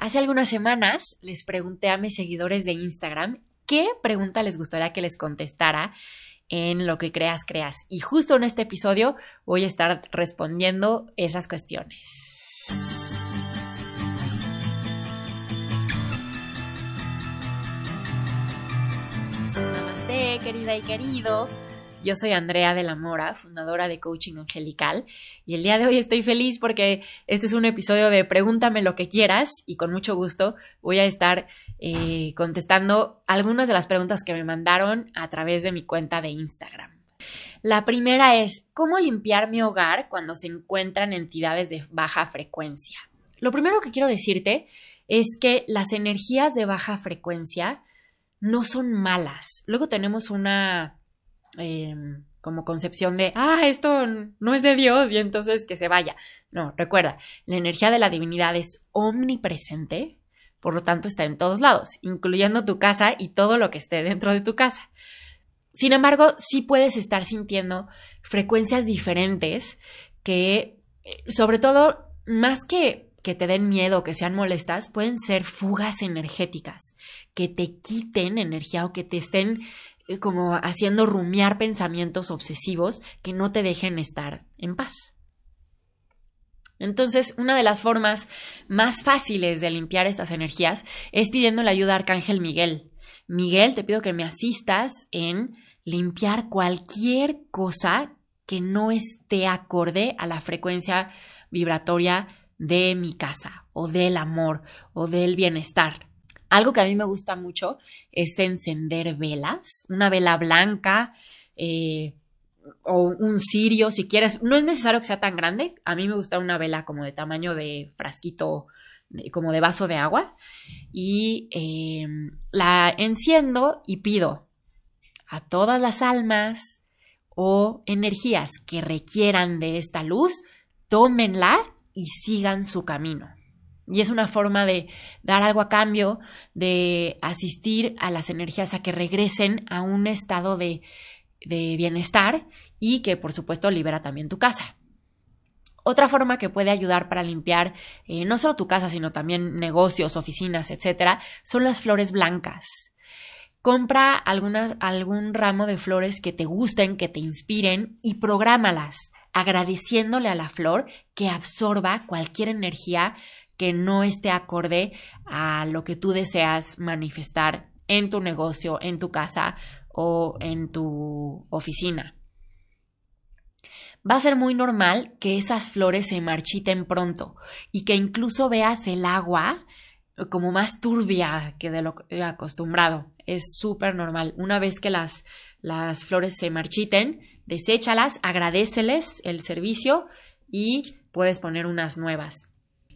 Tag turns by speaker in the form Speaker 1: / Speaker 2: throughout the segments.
Speaker 1: Hace algunas semanas les pregunté a mis seguidores de Instagram qué pregunta les gustaría que les contestara en lo que creas, creas. Y justo en este episodio voy a estar respondiendo esas cuestiones. Namaste, querida y querido. Yo soy Andrea de la Mora, fundadora de Coaching Angelical, y el día de hoy estoy feliz porque este es un episodio de Pregúntame lo que quieras y con mucho gusto voy a estar eh, contestando algunas de las preguntas que me mandaron a través de mi cuenta de Instagram. La primera es, ¿cómo limpiar mi hogar cuando se encuentran entidades de baja frecuencia? Lo primero que quiero decirte es que las energías de baja frecuencia no son malas. Luego tenemos una Em, como concepción de, ah, esto no es de Dios y entonces que se vaya. No, recuerda, la energía de la divinidad es omnipresente, por lo tanto está en todos lados, incluyendo tu casa y todo lo que esté dentro de tu casa. Sin embargo, sí puedes estar sintiendo frecuencias diferentes que, eh, sobre todo, más que que te den miedo, que sean molestas, pueden ser fugas energéticas, que te quiten energía o que te estén como haciendo rumiar pensamientos obsesivos que no te dejen estar en paz. Entonces, una de las formas más fáciles de limpiar estas energías es pidiendo la ayuda a Arcángel Miguel. Miguel, te pido que me asistas en limpiar cualquier cosa que no esté acorde a la frecuencia vibratoria de mi casa o del amor o del bienestar. Algo que a mí me gusta mucho es encender velas, una vela blanca eh, o un cirio, si quieres. No es necesario que sea tan grande. A mí me gusta una vela como de tamaño de frasquito, como de vaso de agua. Y em, la enciendo y pido a todas las almas o energías que requieran de esta luz, tómenla y sigan su camino. Y es una forma de dar algo a cambio, de asistir a las energías a que regresen a un estado de, bienestar y que por supuesto libera también tu casa. Otra forma que puede ayudar para limpiar eh, no solo tu casa, sino también negocios, oficinas, etcétera, son las flores blancas. Compra algún ramo de flores que te gusten, que te inspiren y prográmalas, agradeciéndole a la flor que absorba cualquier energía que no esté acorde a lo que tú deseas manifestar en tu negocio, en tu casa o en tu oficina. Va a ser muy normal que esas flores se marchiten pronto y que incluso veas el agua como más turbia que de lo acostumbrado. Es súper normal. Una vez que las, las flores se marchiten, deséchalas, agradeceles el servicio y puedes poner unas nuevas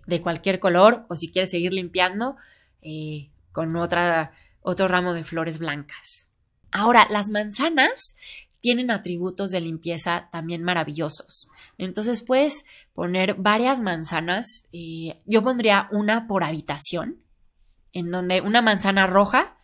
Speaker 1: de cualquier color o si quieres seguir limpiando eh, con otra, otro ramo de flores blancas. Ahora, las manzanas tienen atributos de limpieza también maravillosos. Entonces puedes poner varias manzanas. Eh, yo pondría una por habitación, en donde una manzana roja,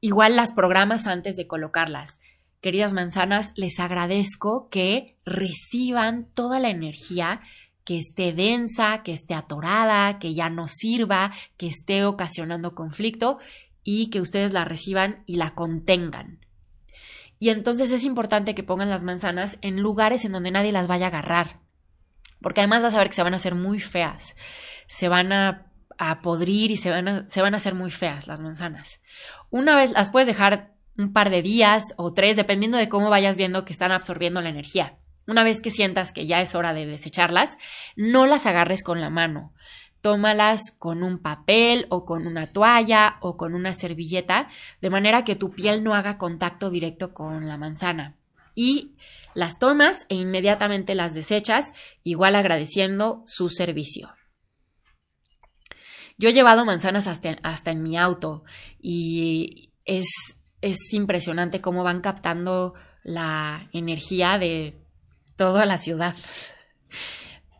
Speaker 1: igual las programas antes de colocarlas. Queridas manzanas, les agradezco que reciban toda la energía que esté densa, que esté atorada, que ya no sirva, que esté ocasionando conflicto y que ustedes la reciban y la contengan. Y entonces es importante que pongan las manzanas en lugares en donde nadie las vaya a agarrar. Porque además vas a ver que se van a hacer muy feas. Se van a, podrir y se van a, se van a hacer muy feas las manzanas. Una vez las puedes dejar un par de días o tres, dependiendo de cómo vayas viendo que están absorbiendo la energía. Una vez que sientas que ya es hora de desecharlas, no las agarres con la mano. Tómalas con un papel o con una toalla o con una servilleta, de manera que tu piel no haga contacto directo con la manzana. Y las tomas e inmediatamente las desechas, igual agradeciendo su servicio. Yo he llevado manzanas hasta, hasta en mi auto y es, es impresionante cómo van captando la energía de toda la ciudad.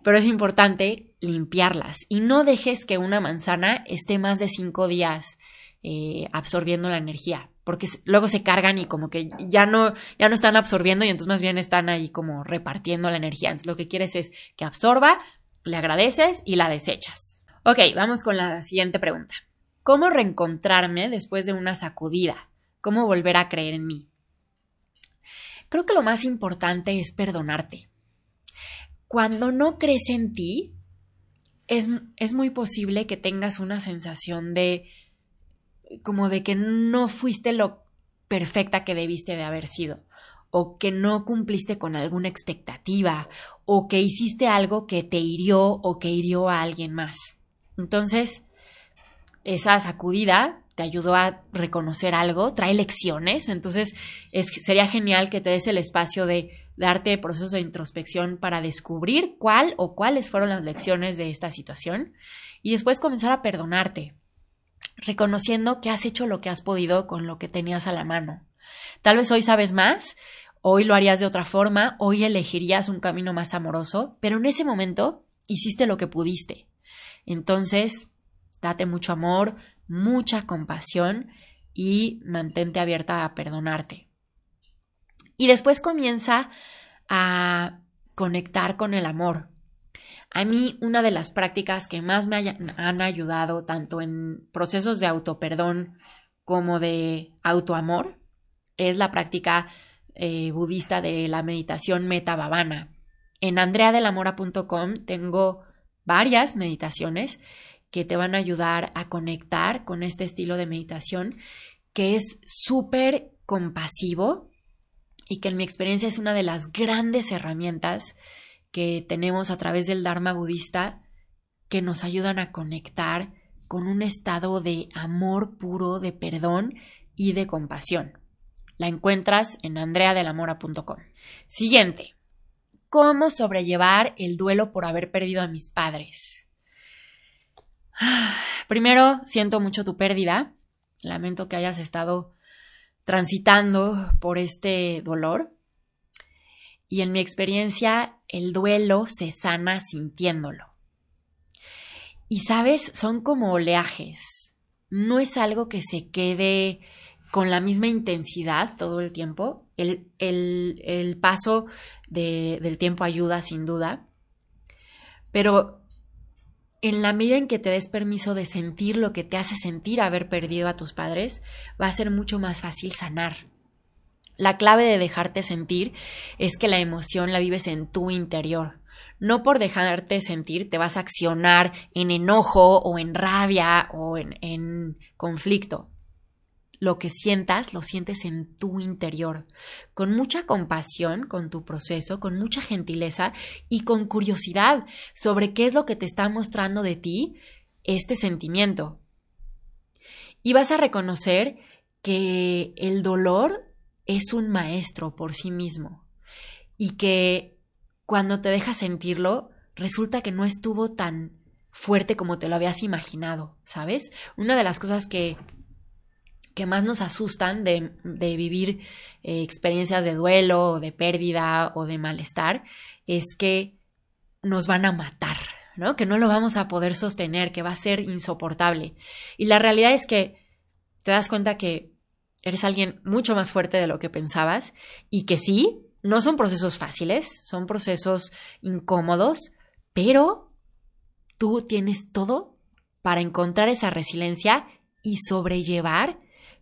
Speaker 1: Pero es importante limpiarlas y no dejes que una manzana esté más de cinco días eh, absorbiendo la energía, porque luego se cargan y como que ya no, ya no están absorbiendo y entonces más bien están ahí como repartiendo la energía. Entonces lo que quieres es que absorba, le agradeces y la desechas. Ok, vamos con la siguiente pregunta. ¿Cómo reencontrarme después de una sacudida? ¿Cómo volver a creer en mí? Creo que lo más importante es perdonarte. Cuando no crees en ti, es, es muy posible que tengas una sensación de como de que no fuiste lo perfecta que debiste de haber sido, o que no cumpliste con alguna expectativa, o que hiciste algo que te hirió o que hirió a alguien más. Entonces, esa sacudida te ayudó a reconocer algo, trae lecciones, entonces sería genial que te des el espacio de darte proceso de introspección para descubrir cuál o cuáles fueron las lecciones de esta situación y después comenzar a perdonarte, reconociendo que has hecho lo que has podido con lo que tenías a la mano. Tal vez hoy sabes más, hoy lo harías de otra forma, hoy elegirías un camino más amoroso, pero en ese momento hiciste lo que pudiste. Entonces, date mucho amor, mucha compasión y mantente abierta a perdonarte. Y después comienza a conectar con el amor. A mí una de las prácticas que más me han ayudado tanto en procesos de autoperdón como de autoamor es la práctica eh, budista de la meditación metabhavana. En andreadelamora.com tengo varias meditaciones que te van a ayudar a conectar con este estilo de meditación que es súper compasivo y que en mi experiencia es una de las grandes herramientas que tenemos a través del Dharma budista que nos ayudan a conectar con un estado de amor puro, de perdón y de compasión. La encuentras en andreadelamora.com. Siguiente. ¿Cómo sobrellevar el duelo por haber perdido a mis padres? Primero, siento mucho tu pérdida. Lamento que hayas estado transitando por este dolor. Y en mi experiencia, el duelo se sana sintiéndolo. Y sabes, son como oleajes. No es algo que se quede con la misma intensidad todo el tiempo. El, el, paso del tiempo ayuda sin duda. Pero en la medida en que te des permiso de sentir lo que te hace sentir haber perdido a tus padres, va a ser mucho más fácil sanar. La clave de dejarte sentir es que la emoción la vives en tu interior. No por dejarte sentir te vas a accionar en enojo o en rabia o en, conflicto. Lo que sientas lo sientes en tu interior, con mucha compasión con tu proceso, con mucha gentileza y con curiosidad sobre qué es lo que te está mostrando de ti este sentimiento. Y vas a reconocer que el dolor es un maestro por sí mismo y que cuando te dejas sentirlo, resulta que no estuvo tan fuerte como te lo habías imaginado, ¿sabes? Una de las cosas que, que más nos asustan de, vivir eh, experiencias de duelo o de pérdida o de malestar es que nos van a matar, ¿no? Que no lo vamos a poder sostener, que va a ser insoportable. Y la realidad es que te das cuenta que eres alguien mucho más fuerte de lo que pensabas y que sí, no son procesos fáciles, son procesos incómodos, pero tú tienes todo para encontrar esa resiliencia y sobrellevar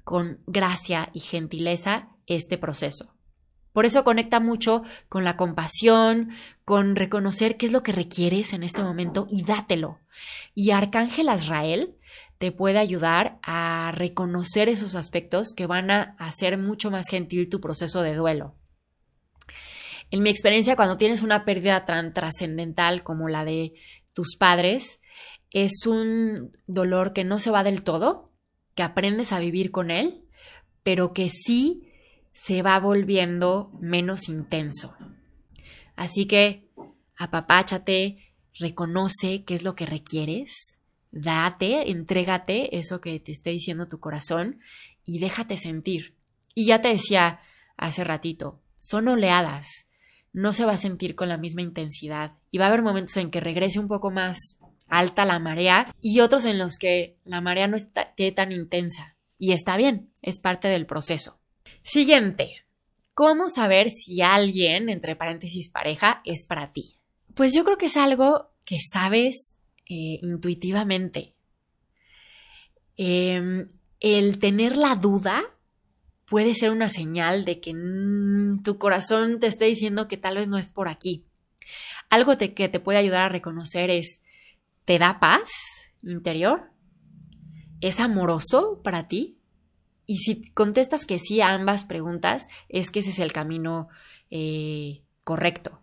Speaker 1: con gracia y gentileza este proceso. Por eso conecta mucho con la compasión, con reconocer qué es lo que requieres en este momento y dátelo. Y Arcángel Azrael te puede ayudar a reconocer esos aspectos que van a hacer mucho más gentil tu proceso de duelo. En mi experiencia, cuando tienes una pérdida tan trascendental como la de tus padres, es un dolor que no se va del todo, que aprendes a vivir con él, pero que sí se va volviendo menos intenso. Así que apapáchate, reconoce qué es lo que requieres, date, entrégate eso que te esté diciendo tu corazón y déjate sentir. Y ya te decía hace ratito, son oleadas, no se va a sentir con la misma intensidad y va a haber momentos en que regrese un poco más alta la marea y otros en los que la marea no esté tan intensa. Y está bien, es parte del proceso. Siguiente, ¿cómo saber si alguien, entre paréntesis pareja, es para ti? Pues yo creo que es algo que sabes eh, intuitivamente. Em, el tener la duda puede ser una señal de que mm, tu corazón te esté diciendo que tal vez no es por aquí. Algo que te puede ayudar a reconocer es, ¿te da paz interior? ¿Es amoroso para ti? Y si contestas que sí a ambas preguntas, es que ese es el camino eh, correcto.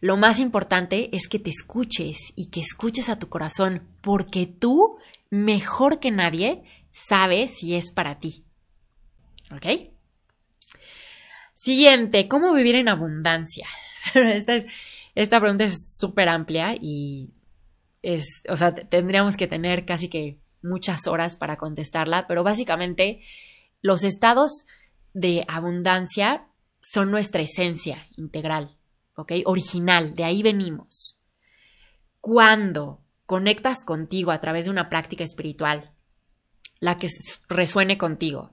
Speaker 1: Lo más importante es que te escuches y que escuches a tu corazón, porque tú, mejor que nadie, sabes si es para ti. ¿Ok? Siguiente, ¿cómo vivir en abundancia? esta, esta pregunta es súper amplia y es, o sea, tendríamos que tener casi que muchas horas para contestarla, pero básicamente los estados de abundancia son nuestra esencia integral, ¿ok? Original, de ahí venimos. Cuando conectas contigo a través de una práctica espiritual, la que resuene contigo,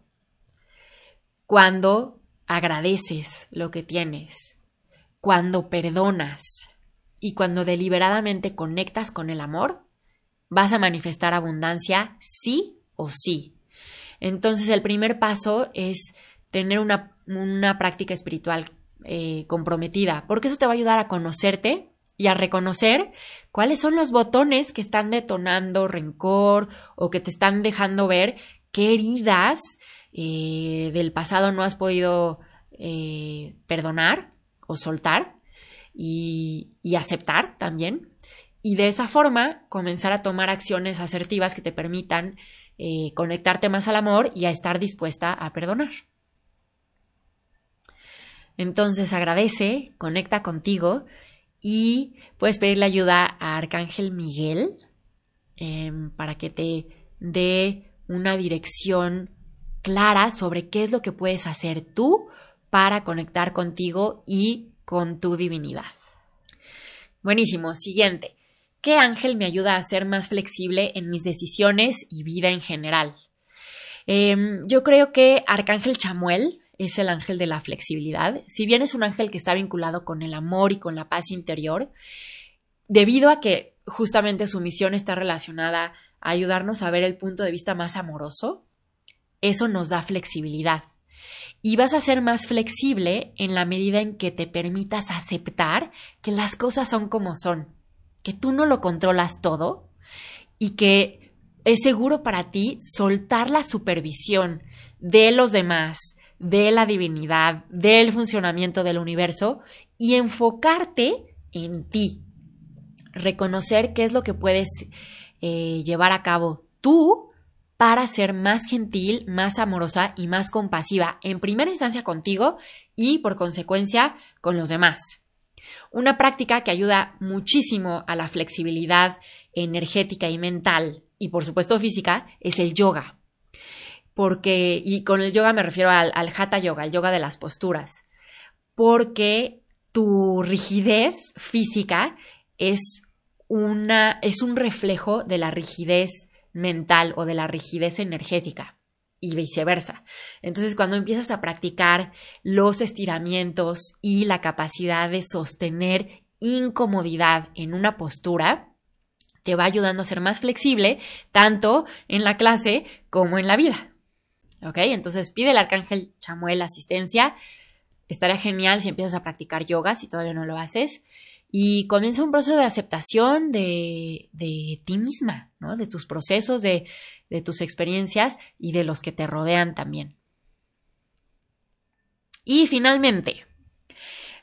Speaker 1: cuando agradeces lo que tienes, cuando perdonas y cuando deliberadamente conectas con el amor, vas a manifestar abundancia sí o sí. Entonces el primer paso es tener una, práctica espiritual eh, comprometida, porque eso te va a ayudar a conocerte y a reconocer cuáles son los botones que están detonando rencor o que te están dejando ver qué heridas eh, del pasado no has podido eh, perdonar o soltar y, aceptar también. Y de esa forma comenzar a tomar acciones asertivas que te permitan eh, conectarte más al amor y a estar dispuesta a perdonar. Entonces agradece, conecta contigo y puedes pedirle ayuda a Arcángel Miguel em, para que te dé una dirección clara sobre qué es lo que puedes hacer tú para conectar contigo y con tu divinidad. Buenísimo, siguiente. ¿Qué ángel me ayuda a ser más flexible en mis decisiones y vida en general? Em, yo creo que Arcángel Chamuel es el ángel de la flexibilidad. Si bien es un ángel que está vinculado con el amor y con la paz interior, debido a que justamente su misión está relacionada a ayudarnos a ver el punto de vista más amoroso, eso nos da flexibilidad. Y vas a ser más flexible en la medida en que te permitas aceptar que las cosas son como son, que tú no lo controlas todo y que es seguro para ti soltar la supervisión de los demás, de la divinidad, del funcionamiento del universo y enfocarte en ti. Reconocer qué es lo que puedes eh, llevar a cabo tú para ser más gentil, más amorosa y más compasiva, en primera instancia contigo y por consecuencia con los demás. Una práctica que ayuda muchísimo a la flexibilidad energética y mental y por supuesto física es el yoga. Porque, y con el yoga me refiero al, hatha yoga, el yoga de las posturas, porque tu rigidez física es una, es un reflejo de la rigidez mental o de la rigidez energética y viceversa. Entonces, cuando empiezas a practicar los estiramientos y la capacidad de sostener incomodidad en una postura, te va ayudando a ser más flexible tanto en la clase como en la vida. ¿Ok? Entonces pide el arcángel Chamuel asistencia. Estaría genial si empiezas a practicar yoga si todavía no lo haces y comienza un proceso de aceptación de, de ti misma, ¿no? De tus procesos, de, de tus experiencias y de los que te rodean también. Y finalmente,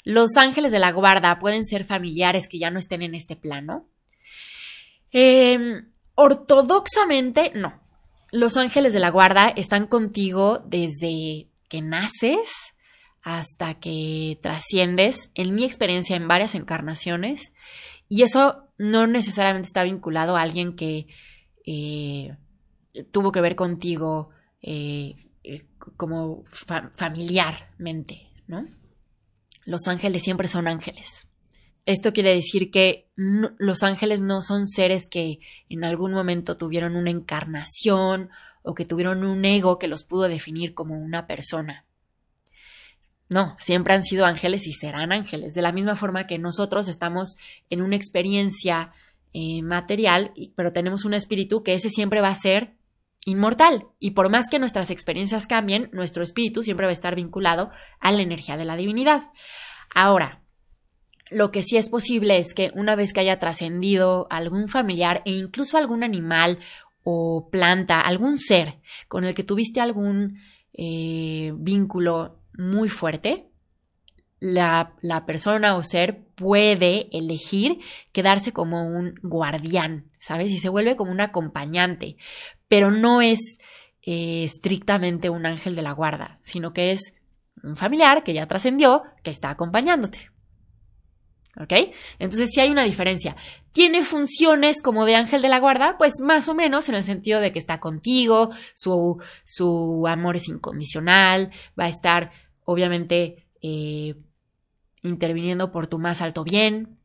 Speaker 1: los ángeles de la guarda pueden ser familiares que ya no estén en este plano. Em, ortodoxamente, no. Los ángeles de la guarda están contigo desde que naces hasta que trasciendes, en mi experiencia en varias encarnaciones, y eso no necesariamente está vinculado a alguien que eh, tuvo que ver contigo eh, eh, como familiarmente, ¿no? Los ángeles siempre son ángeles. Esto quiere decir que los ángeles no son seres que en algún momento tuvieron una encarnación o que tuvieron un ego que los pudo definir como una persona. No, siempre han sido ángeles y serán ángeles. De la misma forma que nosotros estamos en una experiencia eh, material, pero tenemos un espíritu que ese siempre va a ser inmortal. Y por más que nuestras experiencias cambien, nuestro espíritu siempre va a estar vinculado a la energía de la divinidad. Ahora, lo que sí es posible es que una vez que haya trascendido algún familiar e incluso algún animal o planta, algún ser con el que tuviste algún eh, vínculo muy fuerte, la, persona o ser puede elegir quedarse como un guardián, ¿sabes? Y se vuelve como un acompañante, pero no es eh, estrictamente un ángel de la guarda, sino que es un familiar que ya trascendió, que está acompañándote. ¿Ok? Entonces sí hay una diferencia. ¿Tiene funciones como de ángel de la guarda? Pues más o menos en el sentido de que está contigo, su, su amor es incondicional, va a estar obviamente eh, interviniendo por tu más alto bien,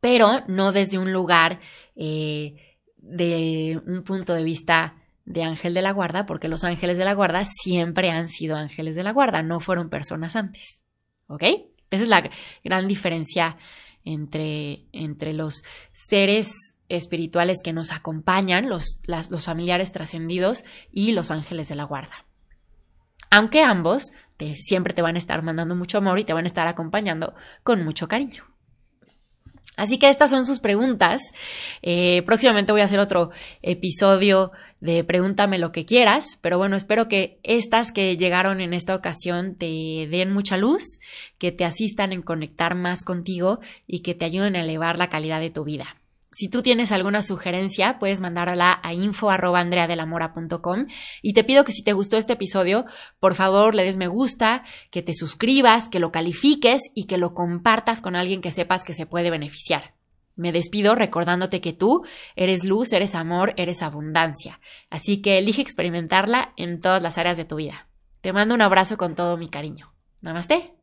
Speaker 1: pero no desde un lugar eh, de un punto de vista de ángel de la guarda, porque los ángeles de la guarda siempre han sido ángeles de la guarda, no fueron personas antes. ¿Ok? Esa es la gran diferencia entre, entre los seres espirituales que nos acompañan, los, los familiares trascendidos y los ángeles de la guarda. Aunque ambos siempre te van a estar mandando mucho amor y te van a estar acompañando con mucho cariño. Así que estas son sus preguntas. Eh, próximamente voy a hacer otro episodio de Pregúntame lo que quieras, pero bueno, espero que estas que llegaron en esta ocasión te den mucha luz, que te asistan en conectar más contigo y que te ayuden a elevar la calidad de tu vida. Si tú tienes alguna sugerencia, puedes mandarla a info.andreadelamora.com y te pido que si te gustó este episodio, por favor le des me gusta, que te suscribas, que lo califiques y que lo compartas con alguien que sepas que se puede beneficiar. Me despido recordándote que tú eres luz, eres amor, eres abundancia. Así que elige experimentarla en todas las áreas de tu vida. Te mando un abrazo con todo mi cariño. Namaste.